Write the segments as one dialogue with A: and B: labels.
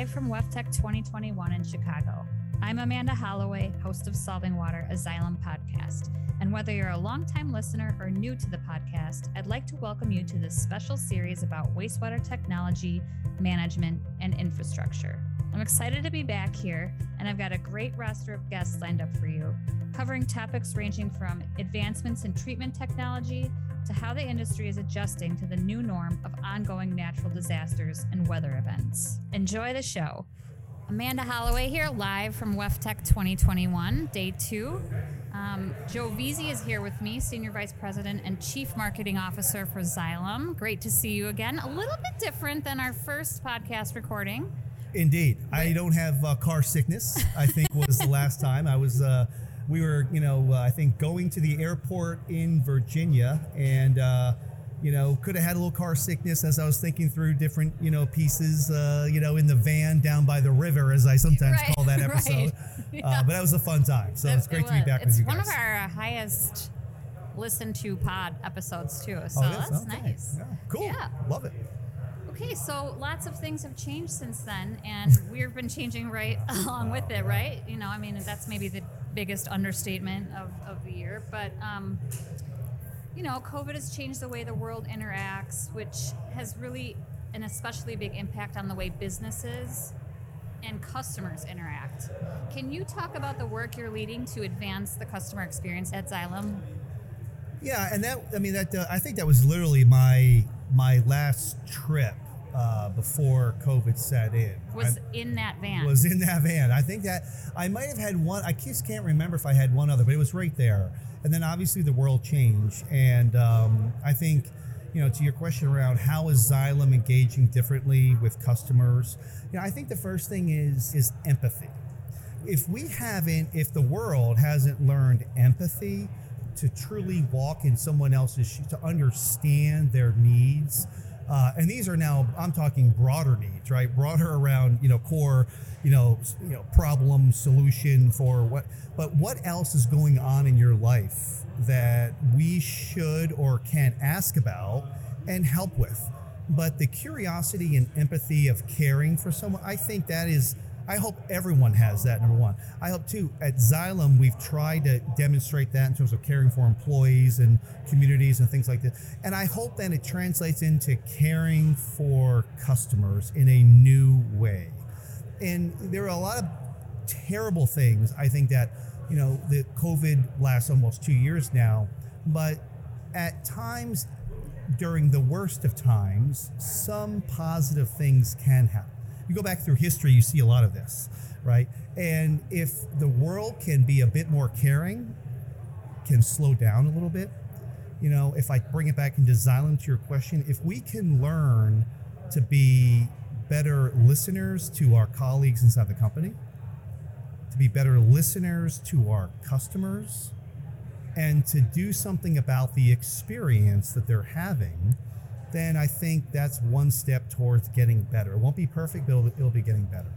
A: live from WEFTEC 2021 in Chicago. I'm Amanda Holloway, host of Solving Water, a Xylem podcast. And whether you're a longtime listener or new to the podcast, I'd like to welcome you to this special series about wastewater technology, management, and infrastructure. I'm excited to be back here, and I've got a great roster of guests lined up for you, covering topics ranging from advancements in treatment technology to how the industry is adjusting to the new norm of ongoing natural disasters and weather events. Enjoy the show. Amanda Holloway here, live from WEFTEC 2021, day two. Um, Joe Vesey is here with me, Senior Vice President and Chief Marketing Officer for Xylem. Great to see you again. A little bit different than our first podcast recording.
B: Indeed, I don't have uh, car sickness. I think was the last time I was. Uh, we were, you know, uh, I think going to the airport in Virginia, and uh, you know, could have had a little car sickness as I was thinking through different, you know, pieces, uh, you know, in the van down by the river, as I sometimes
A: Right,
B: call that episode.
A: right.
B: Uh,
A: Yeah.
B: but that was a fun time. So it's great to be back
A: it's
B: with you guys.
A: one
B: guys.
A: of our uh, highest listened to pod episodes too. So
B: Oh, it is?
A: that's
B: Okay.
A: nice.
B: Yeah. Cool.
A: Yeah.
B: Love it.
A: Okay, so lots of things have changed since then, and we've been changing right along with it, right? You know, I mean, that's maybe the biggest understatement of, of the year, but, um, you know, COVID has changed the way the world interacts, which has really an especially big impact on the way businesses and customers interact. Can you talk about the work you're leading to advance the customer experience at Xylem?
B: Yeah, and that I mean that uh, I think that was literally my my last trip uh, before COVID set in.
A: Was
B: I-
A: in that van.
B: was in that van. I think that I might have had one. I just can't remember if I had one other, but it was right there. And then obviously the world changed, and um, I think you know to your question around how is Xylem engaging differently with customers. You know, I think the first thing is is empathy. If we haven't, if the world hasn't learned empathy to truly walk in someone else's shoes, to understand their needs, uh, and these are now I'm talking broader needs, right? Broader around you know core, you know, you know problem solution for what, but what else is going on in your life that we should or can ask about and help with. But the curiosity and empathy of caring for someone, I think that is. I hope everyone has that. Number one. I hope too. At Xylem, we've tried to demonstrate that in terms of caring for employees and communities and things like that. And I hope that it translates into caring for customers in a new way. And there are a lot of terrible things. I think that you know the COVID lasts almost two years now, but at times during the worst of times, some positive things can happen. You go back through history, you see a lot of this, right? And if the world can be a bit more caring, can slow down a little bit, you know, if I bring it back into Xylem to your question, if we can learn to be better listeners to our colleagues inside the company, to be better listeners to our customers, and to do something about the experience that they're having, then I think that's one step towards getting better. It won't be perfect, but it'll, it'll be getting better.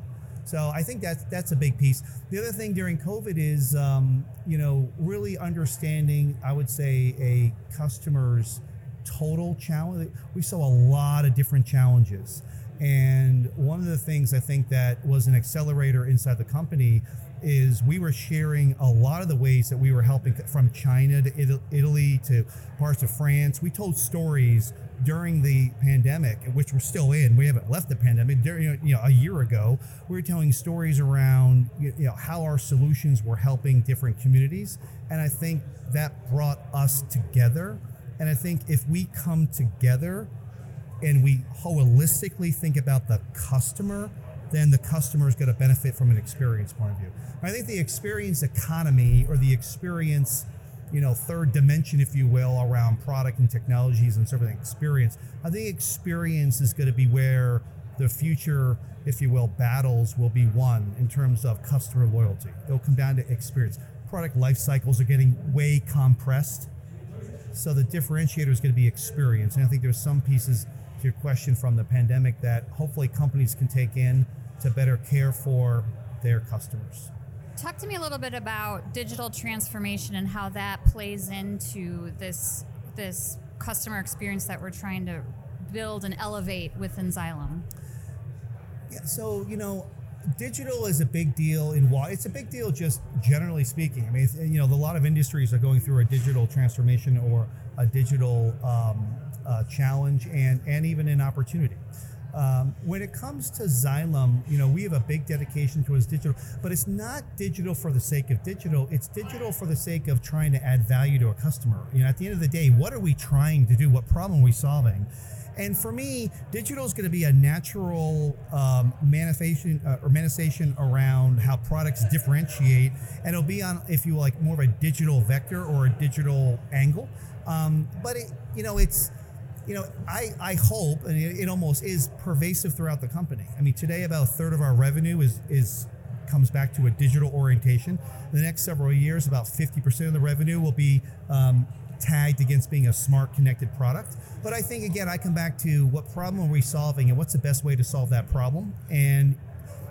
B: So I think that's that's a big piece. The other thing during COVID is, um, you know, really understanding. I would say a customer's total challenge. We saw a lot of different challenges, and one of the things I think that was an accelerator inside the company is we were sharing a lot of the ways that we were helping from China to Italy to parts of France. We told stories during the pandemic, which we're still in. We haven't left the pandemic. During, you know, a year ago, we were telling stories around you know how our solutions were helping different communities, and I think that brought us together. And I think if we come together and we holistically think about the customer, then the customer is going to benefit from an experience point of view. I think the experience economy or the experience, you know, third dimension, if you will, around product and technologies and of experience. I think experience is going to be where the future, if you will, battles will be won in terms of customer loyalty. It'll come down to experience. Product life cycles are getting way compressed. So the differentiator is going to be experience. And I think there's some pieces to your question from the pandemic that hopefully companies can take in to better care for their customers.
A: Talk to me a little bit about digital transformation and how that plays into this this customer experience that we're trying to build and elevate within Xylem.
B: Yeah, so you know, digital is a big deal in why It's a big deal just generally speaking. I mean, you know, a lot of industries are going through a digital transformation or a digital um, uh, challenge and and even an opportunity. Um, when it comes to Xylem, you know, we have a big dedication towards digital, but it's not digital for the sake of digital. It's digital for the sake of trying to add value to a customer. You know, at the end of the day, what are we trying to do? What problem are we solving? And for me, digital is going to be a natural um, manifestation uh, or manifestation around how products differentiate, and it'll be on, if you like, more of a digital vector or a digital angle. Um, but it, you know, it's you know, I, I hope, and it, almost is pervasive throughout the company. I mean, today about a third of our revenue is is comes back to a digital orientation. In the next several years, about 50% of the revenue will be um, tagged against being a smart connected product. But I think again, I come back to what problem are we solving and what's the best way to solve that problem. And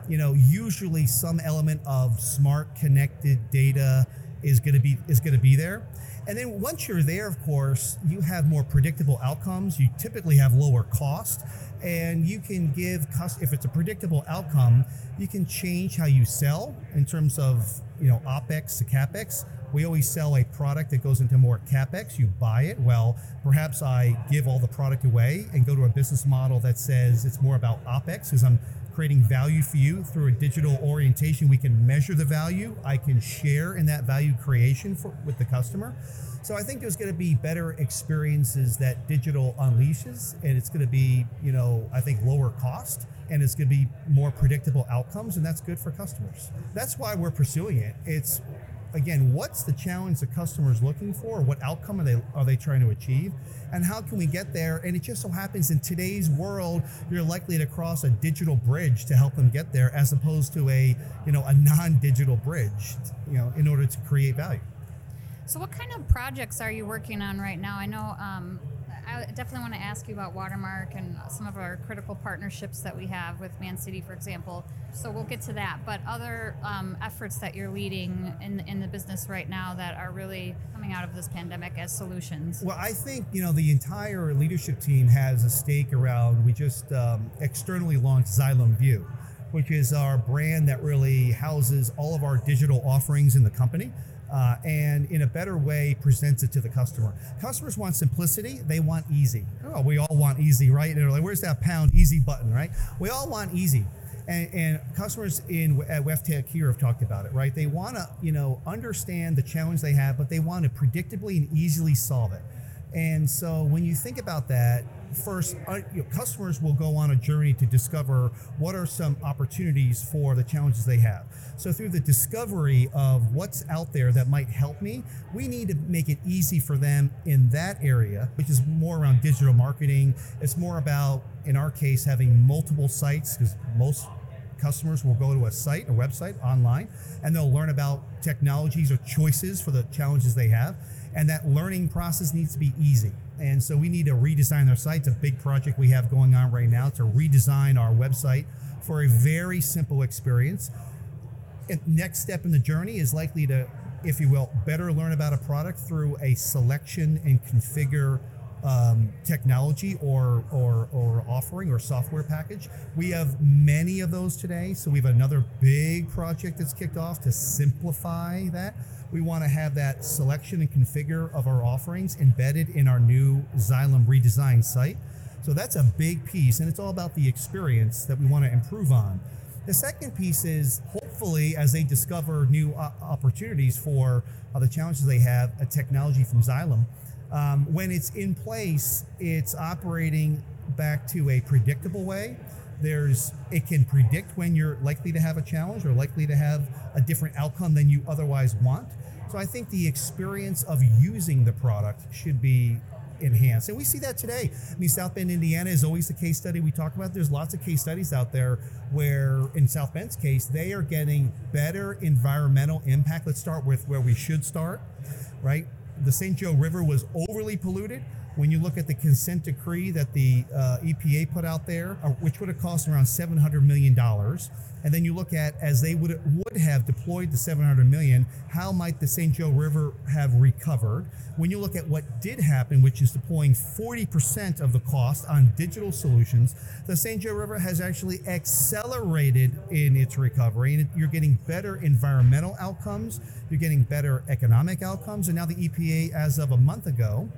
B: you know, usually some element of smart connected data is going to be is going to be there. And then once you're there, of course, you have more predictable outcomes. You typically have lower cost, and you can give if it's a predictable outcome, you can change how you sell in terms of you know opex to capex. We always sell a product that goes into more capex. You buy it. Well, perhaps I give all the product away and go to a business model that says it's more about opex because I'm creating value for you through a digital orientation. We can measure the value. I can share in that value creation for, with the customer. So I think there's going to be better experiences that digital unleashes, and it's going to be, you know, I think lower cost, and it's going to be more predictable outcomes, and that's good for customers. That's why we're pursuing it. It's again, what's the challenge the customer is looking for? What outcome are they are they trying to achieve? And how can we get there? And it just so happens in today's world, you're likely to cross a digital bridge to help them get there, as opposed to a you know a non-digital bridge, you know, in order to create value.
A: So, what kind of projects are you working on right now? I know um, I definitely want to ask you about Watermark and some of our critical partnerships that we have with Man City, for example. So we'll get to that. But other um, efforts that you're leading in in the business right now that are really coming out of this pandemic as solutions.
B: Well, I think you know the entire leadership team has a stake around. We just um, externally launched Xylem Vue, which is our brand that really houses all of our digital offerings in the company uh, and in a better way presents it to the customer. Customers want simplicity, they want easy. Oh, we all want easy, right? And they're like, where's that pound easy button, right? We all want easy. And, and customers in at WEFTEC here have talked about it, right? They want to, you know, understand the challenge they have, but they want to predictably and easily solve it. And so when you think about that, first, uh, you know, customers will go on a journey to discover what are some opportunities for the challenges they have. So through the discovery of what's out there that might help me, we need to make it easy for them in that area, which is more around digital marketing. It's more about, in our case, having multiple sites because most customers will go to a site, a website online, and they'll learn about technologies or choices for the challenges they have. And that learning process needs to be easy. And so we need to redesign our site. It's a big project we have going on right now to redesign our website for a very simple experience. And next step in the journey is likely to, if you will, better learn about a product through a selection and configure um, technology or, or, or offering or software package. We have many of those today. So we have another big project that's kicked off to simplify that. We want to have that selection and configure of our offerings embedded in our new Xylem redesigned site. So that's a big piece, and it's all about the experience that we want to improve on. The second piece is hopefully, as they discover new opportunities for uh, the challenges they have, a technology from Xylem um, when it's in place, it's operating back to a predictable way. There's it can predict when you're likely to have a challenge or likely to have a different outcome than you otherwise want. So I think the experience of using the product should be enhanced. And we see that today. I mean, South Bend, Indiana is always the case study we talk about. There's lots of case studies out there where, in South Bend's case, they are getting better environmental impact. Let's start with where we should start, right? The St. Joe River was overly polluted. When you look at the consent decree that the uh, EPA put out there, uh, which would have cost around $700 million, and then you look at as they would would have deployed the 700 million, how might the St. Joe River have recovered? When you look at what did happen, which is deploying 40% of the cost on digital solutions, the St. Joe River has actually accelerated in its recovery, and you're getting better environmental outcomes, you're getting better economic outcomes, and now the EPA, as of a month ago,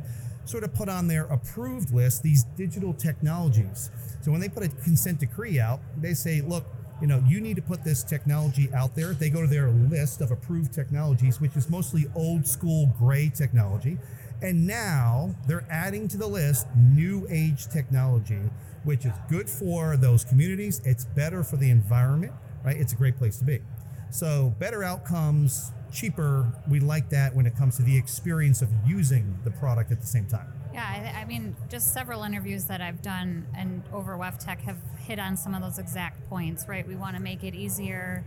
B: sort of put on their approved list these digital technologies. So when they put a consent decree out, they say, look, you know, you need to put this technology out there. They go to their list of approved technologies, which is mostly old school gray technology. And now they're adding to the list new age technology, which is good for those communities. It's better for the environment, right? It's a great place to be. So, better outcomes, cheaper. We like that when it comes to the experience of using the product at the same time.
A: Yeah, I, I, mean, just several interviews that I've done and over WEFTEC have hit on some of those exact points, right? We want to make it easier,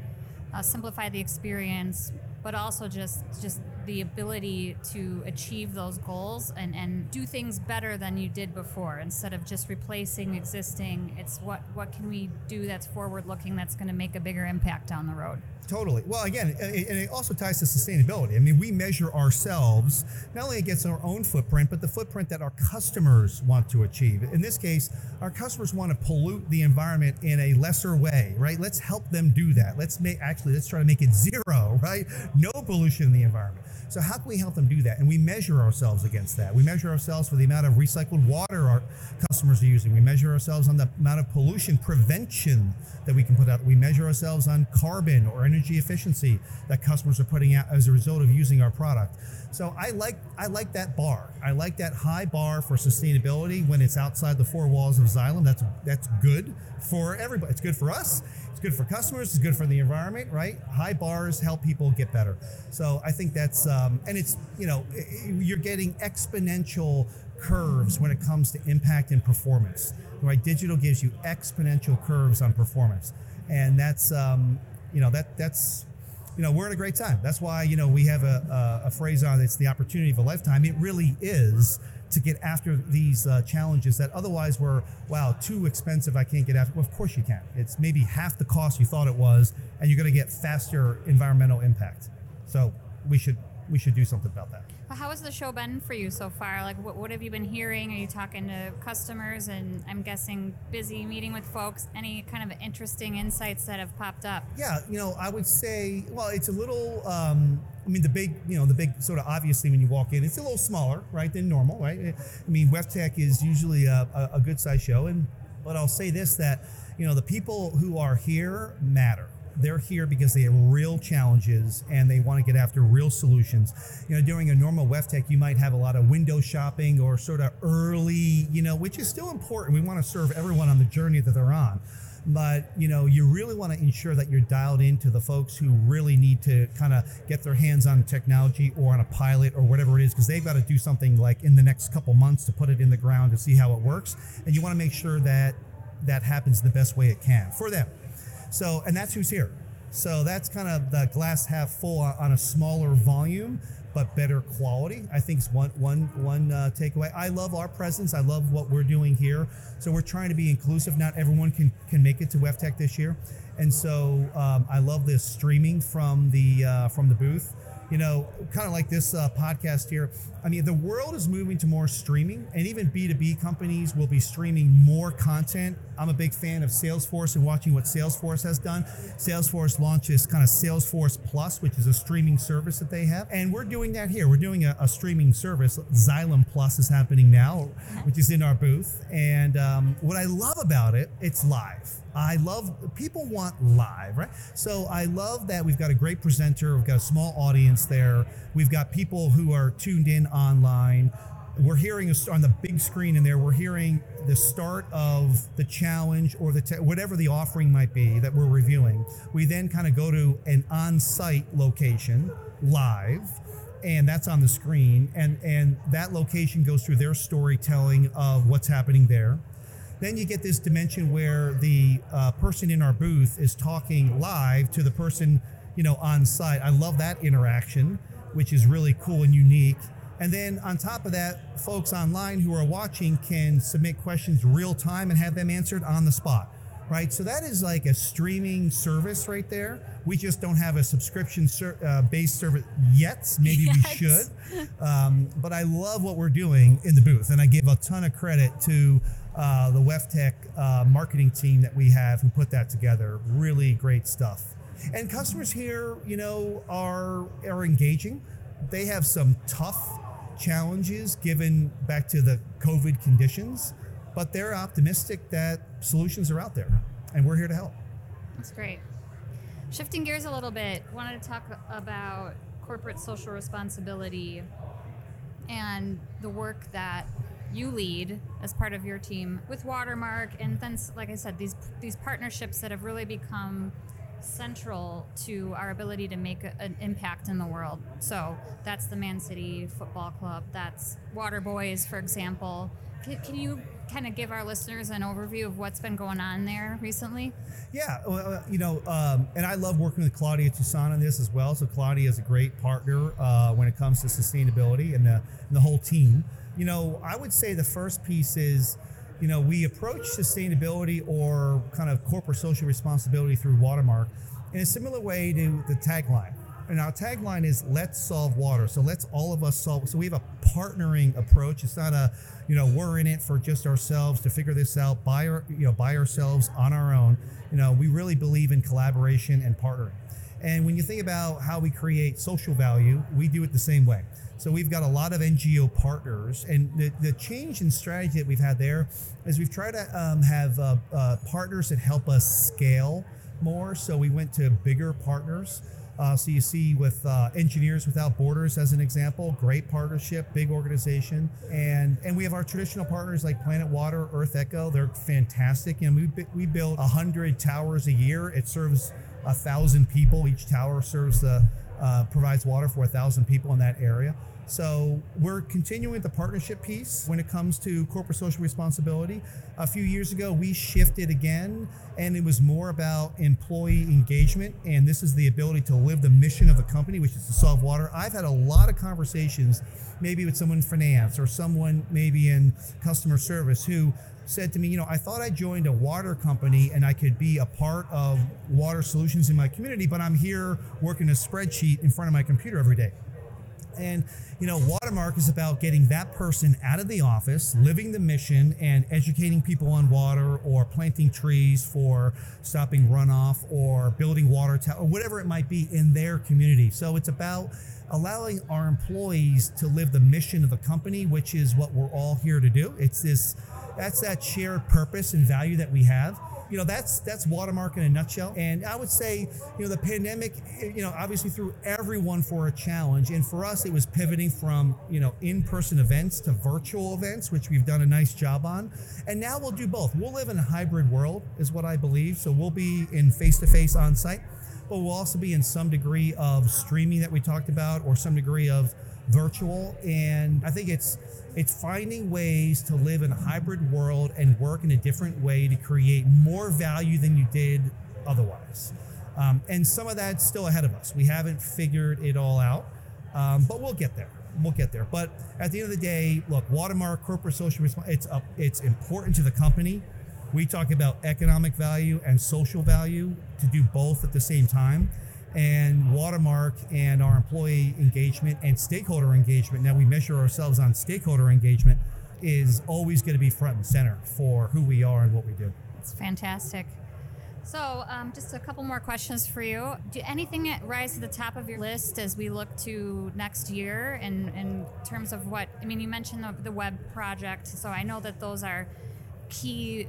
A: uh, simplify the experience, but also just just the ability to achieve those goals and, and do things better than you did before instead of just replacing existing it's what what can we do that's forward looking that's going to make a bigger impact down the road
B: Totally. Well, again, and it also ties to sustainability. I mean, we measure ourselves not only against our own footprint, but the footprint that our customers want to achieve. In this case, our customers want to pollute the environment in a lesser way, right? Let's help them do that. Let's make actually let's try to make it zero, right? No pollution in the environment. So how can we help them do that? And we measure ourselves against that. We measure ourselves for the amount of recycled water our customers are using. We measure ourselves on the amount of pollution prevention that we can put out. We measure ourselves on carbon or energy efficiency that customers are putting out as a result of using our product. So I like I like that bar. I like that high bar for sustainability when it's outside the four walls of Xylem. That's that's good for everybody. It's good for us. It's good for customers. It's good for the environment, right? High bars help people get better. So I think that's, um, and it's, you know, you're getting exponential curves when it comes to impact and performance, right? Digital gives you exponential curves on performance. And that's, um, you know, that that's, you know, we're in a great time. That's why, you know, we have a, a, a phrase on it's the opportunity of a lifetime. It really is to get after these uh, challenges that otherwise were, wow, too expensive. I can't get after. Well, of course you can. It's maybe half the cost you thought it was, and you're going to get faster environmental impact. So we should we should do something about that.
A: How has the show been for you so far? Like, what, what have you been hearing? Are you talking to customers? And I'm guessing busy meeting with folks. Any kind of interesting insights that have popped up?
B: Yeah, you know, I would say, well, it's a little. Um, I mean, the big, you know, the big sort of obvious thing when you walk in, it's a little smaller, right, than normal, right? I mean, WEFTEC is usually a, a, good size show, and but I'll say this that you know the people who are here matter they're here because they have real challenges and they want to get after real solutions. You know, during a normal WEFTEC, you might have a lot of window shopping or sort of early, you know, which is still important. We want to serve everyone on the journey that they're on. But you know, you really want to ensure that you're dialed into the folks who really need to kind of get their hands on technology or on a pilot or whatever it is, because they've got to do something like in the next couple months to put it in the ground to see how it works. And you want to make sure that that happens the best way it can for them. So, and that's who's here. So that's kind of the glass half full on a smaller volume, but better quality. I think is one one one uh, takeaway. I love our presence. I love what we're doing here. So we're trying to be inclusive. Not everyone can can make it to WEFTEC this year, and so um, I love this streaming from the uh, from the booth you know, kind of like this uh, podcast here. I mean, the world is moving to more streaming, and even B2B companies will be streaming more content. I'm a big fan of Salesforce and watching what Salesforce has done. Salesforce launches kind of Salesforce Plus, which is a streaming service that they have. And we're doing that here. We're doing a, a streaming service. Xylem Plus is happening now, which is in our booth. And um, what I love about it, it's live. I love people want live, right? So I love that we've got a great presenter, we've got a small audience there, we've got people who are tuned in online. We're hearing on the big screen in there. We're hearing the start of the challenge or the te- whatever the offering might be that we're reviewing. We then kind of go to an on-site location live and that's on the screen and and that location goes through their storytelling of what's happening there then you get this dimension where the uh, person in our booth is talking live to the person, you know, on site. I love that interaction, which is really cool and unique. And then on top of that, folks online who are watching can submit questions real time and have them answered on the spot right? So that is like a streaming service right there. We just don't have a subscription ser- uh, based service yet. Maybe yes. we should. Um, but I love what we're doing in the booth, and I give a ton of credit to uh, the WEFTEC uh, marketing team that we have who put that together. Really great stuff. And customers here, you know, are are engaging. They have some tough challenges given back to the COVID conditions but they're optimistic that solutions are out there and we're here to help.
A: That's great. Shifting gears a little bit, wanted to talk about corporate social responsibility and the work that you lead as part of your team with Watermark, and then, like I said, these these partnerships that have really become central to our ability to make a, an impact in the world. So that's the Man City Football Club. That's Water Boys, for example. Can, can you kind of give our listeners an overview of what's been going on there recently?
B: Yeah, well, you know, um, and I love working with Claudia Toussaint on this as well. So Claudia is a great partner uh, when it comes to sustainability and the, and the whole team. You know, I would say the first piece is, you know, we approach sustainability or kind of corporate social responsibility through Watermark in a similar way to the tagline. And our tagline is "Let's solve water." So let's all of us solve. So we have a partnering approach. It's not a you know we're in it for just ourselves to figure this out by our, you know by ourselves on our own you know we really believe in collaboration and partnering and when you think about how we create social value we do it the same way so we've got a lot of ngo partners and the, the change in strategy that we've had there is we've tried to um, have uh, uh, partners that help us scale more so we went to bigger partners uh, so you see with uh, Engineers Without Borders as an example, great partnership, big organization, and and we have our traditional partners like Planet Water, Earth Echo. They're fantastic. You know, we we build hundred towers a year. It serves a thousand people. Each tower serves the uh, provides water for a thousand people in that area. So we're continuing the partnership piece when it comes to corporate social responsibility. A few years ago, we shifted again, and it was more about employee engagement. And this is the ability to live the mission of the company, which is to solve water. I've had a lot of conversations, maybe with someone in finance or someone maybe in customer service, who said to me, you know, I thought I joined a water company and I could be a part of water solutions in my community, but I'm here working a spreadsheet in front of my computer every day. And, you know, Watermark is about getting that person out of the office, living the mission, and educating people on water or planting trees for stopping runoff or building water tower, or whatever it might be in their community. So it's about allowing our employees to live the mission of the company, which is what we're all here to do. It's this, that's that shared purpose and value that we have. You know that's that's watermark in a nutshell. And i would say you know the pandemic you know obviously threw everyone for a challenge. And for us it was pivoting from you know in-person events to virtual events which we've done a nice job on. And now we'll do both. We'll live in a hybrid world is what i believe. So we'll be in face-to-face on site but we'll also be in some degree of streaming that we talked about or some degree of virtual and i think it's it's finding ways to live in a hybrid world and work in a different way to create more value than you did otherwise. Um, and some of that's still ahead of us. We haven't figured it all out, um, but we'll get there. We'll get there. But at the end of the day, look, Watermark corporate social responsibility. It's up. It's important to the company. We talk about economic value and social value to do both at the same time and Watermark and our employee engagement and stakeholder engagement. Now we measure ourselves on stakeholder engagement is always going to be front and center for who we are and what we do.
A: It's fantastic. So, um, just a couple more questions for you. Do anything rise to the top of your list as we look to next year in, in terms of what? I mean, you mentioned the, the web project, so I know that those are key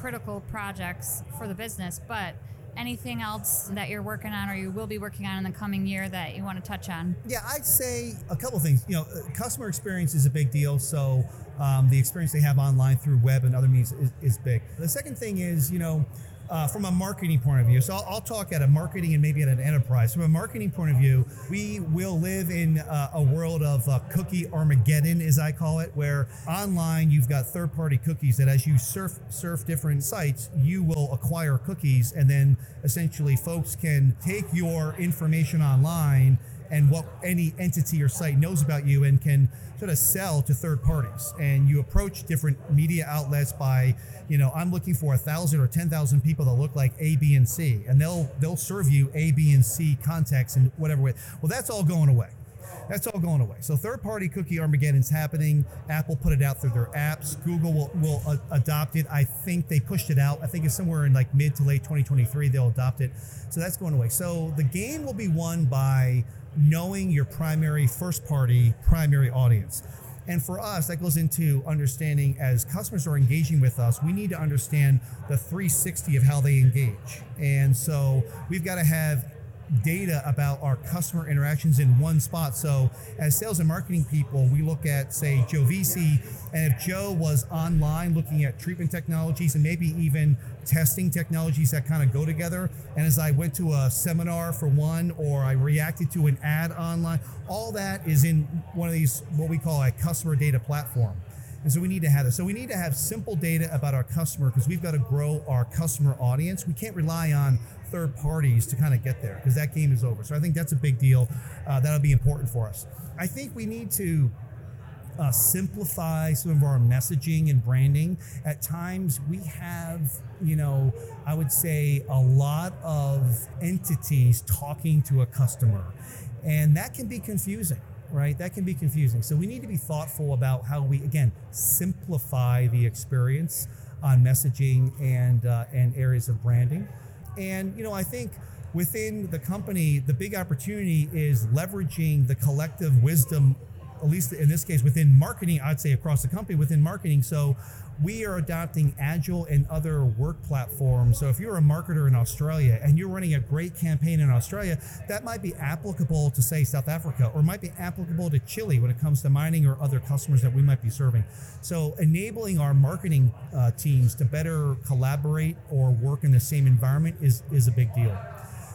A: critical projects for the business, but anything else that you're working on or you will be working on in the coming year that you want to touch on?
B: Yeah, I'd say a couple things. You know, uh, customer experience is a big deal. So um, the experience they have online through web and other means is, is big. The second thing is, you know, uh, from a marketing point of view. So I'll, I'll, talk at a marketing and maybe at an enterprise. From a marketing point of view, we will live in uh, a world of uh, cookie Armageddon, as I call it, where online you've got third-party cookies that as you surf surf different sites, you will acquire cookies, and then essentially folks can take your information online and what any entity or site knows about you and can sort of sell to third parties. And you approach different media outlets by, you know, I'm looking for a thousand or ten thousand people that look like A, B, and C, and they'll they'll serve you A, B, and C contacts in whatever way. Well, that's all going away. That's all going away. So third-party cookie Armageddon's happening. Apple put it out through their apps. Google will, will uh, adopt it. I think they pushed it out. I think it's somewhere in like mid to late 2023 they'll adopt it. So that's going away. So the game will be won by knowing your primary first-party primary audience. And for us, that goes into understanding as customers are engaging with us, we need to understand the 360 of how they engage. And so we've got to have data about our customer interactions in one spot. So, as sales and marketing people, we look at, say, Joe Vesey, and if Joe was online looking at treatment technologies and maybe even testing technologies that kind of go together, and as I went to a seminar for one, or I reacted to an ad online, all that is in one of these, what we call a customer data platform. And so we need to have this. So we need to have simple data about our customer because we've got to grow our customer audience. We can't rely on third parties to kind of get there because that game is over. So I think that's a big deal. Uh, that'll be important for us. I think we need to uh, simplify some of our messaging and branding. At times, we have, you know, I would say a lot of entities talking to a customer, and that can be confusing right? That can be confusing. So we need to be thoughtful about how we again simplify the experience on messaging and uh, and areas of branding. And you know, I think within the company, the big opportunity is leveraging the collective wisdom, at least in this case, within marketing. I'd say across the company within marketing. So we are adopting Agile and other work platforms. So if you're a marketer in Australia and you're running a great campaign in Australia, that might be applicable to say South Africa or might be applicable to Chile when it comes to mining or other customers that we might be serving. So enabling our marketing uh, teams to better collaborate or work in the same environment is, is a big deal.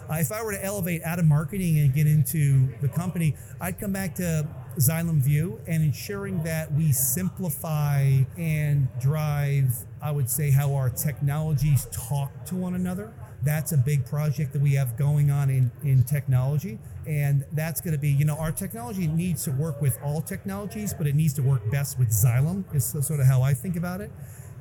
B: Uh, if I were to elevate out of marketing and get into the company, I'd come back to Xylem Vue and ensuring that we simplify and drive, I would say, how our technologies talk to one another. That's a big project that we have going on in, in technology. And that's going to be, you know, our technology needs to work with all technologies, but it needs to work best with Xylem, is sort of how I think about it.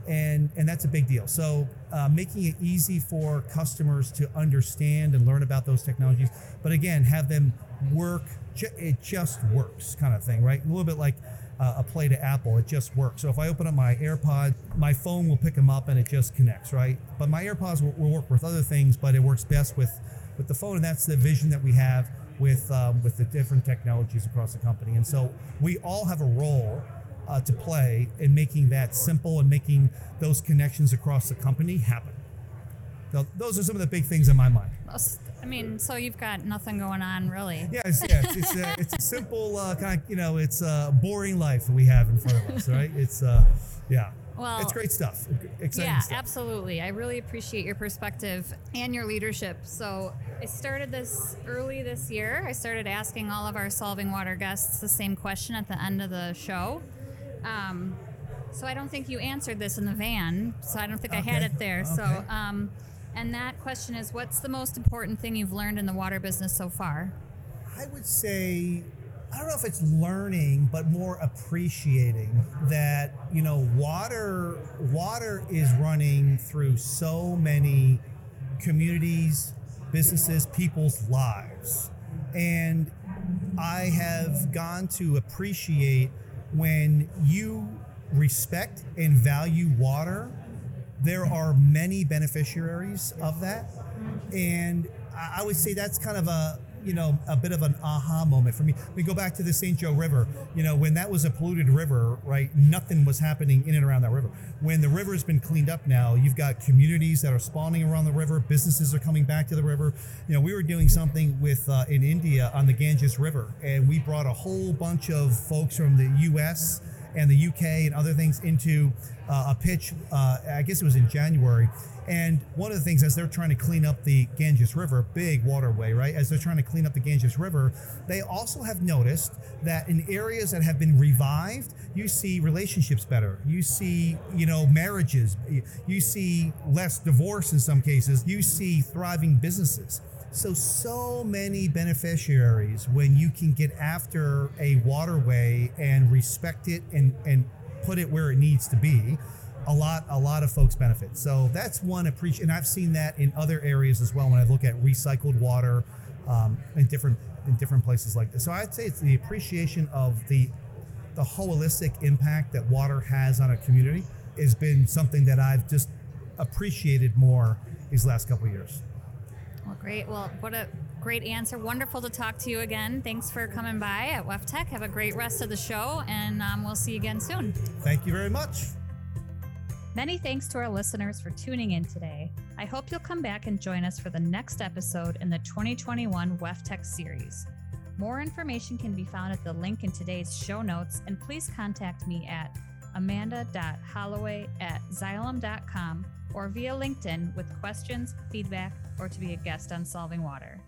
B: And, and that's a big deal. So, uh, making it easy for customers to understand and learn about those technologies, but again, have them work it just works kind of thing, right? A little bit like uh, a play to Apple, it just works. So if I open up my AirPod, my phone will pick them up and it just connects, right? But my AirPods will, will work with other things, but it works best with with the phone, and that's the vision that we have with um, with the different technologies across the company. And so we all have a role uh, to play in making that simple and making those connections across the company happen. Those are some of the big things in my mind.
A: I mean, so you've got nothing going on, really.
B: Yeah, it's, yeah, it's, it's, a, it's a simple uh, kind of, you know, it's a boring life we have in front of us, right? It's, uh, yeah. Well, it's great stuff. Exciting
A: yeah,
B: stuff.
A: absolutely. I really appreciate your perspective and your leadership. So I started this early this year. I started asking all of our Solving Water guests the same question at the end of the show. Um, so I don't think you answered this in the van. So I don't think okay. I had it there. Okay. So um, and that question is what's the most important thing you've learned in the water business so far?
B: I would say I don't know if it's learning, but more appreciating that, you know, water water is running through so many communities, businesses, people's lives. And I have gone to appreciate when you respect and value water there are many beneficiaries of that. And I would say that's kind of a you know a bit of an aha moment for me. We go back to the St. Joe River. You know when that was a polluted river, right? Nothing was happening in and around that river. When the river has been cleaned up now, you've got communities that are spawning around the river. Businesses are coming back to the river. You know we were doing something with uh, in India on the Ganges River, and we brought a whole bunch of folks from the U.S. and the U.K. and other things into uh, a pitch. Uh, I guess it was in January. And one of the things, as they're trying to clean up the Ganges River, big waterway, right? As they're trying to clean up the Ganges River, they also have noticed that in areas that have been revived, you see relationships better. You see, you know, marriages. You see less divorce in some cases. You see thriving businesses. So, so many beneficiaries when you can get after a waterway and respect it and, and put it where it needs to be. A lot, a lot of folks benefit. So that's one appreciation. And I've seen that in other areas as well when I look at recycled water um, in different in different places like this. So I'd say it's the appreciation of the the holistic impact that water has on a community has been something that I've just appreciated more these last couple years.
A: Well, great. Well, what a great answer. Wonderful to talk to you again. Thanks for coming by at WEFTEC. Have a great rest of the show, and um, we'll see you again soon.
B: Thank you very much.
A: Many thanks to our listeners for tuning in today. I hope you'll come back and join us for the next episode in the 2021 WEFTEC series. More information can be found at the link in today's show notes, and please contact me at amanda.holloway at xylem.com or via LinkedIn with questions, feedback, or to be a guest on Solving Water.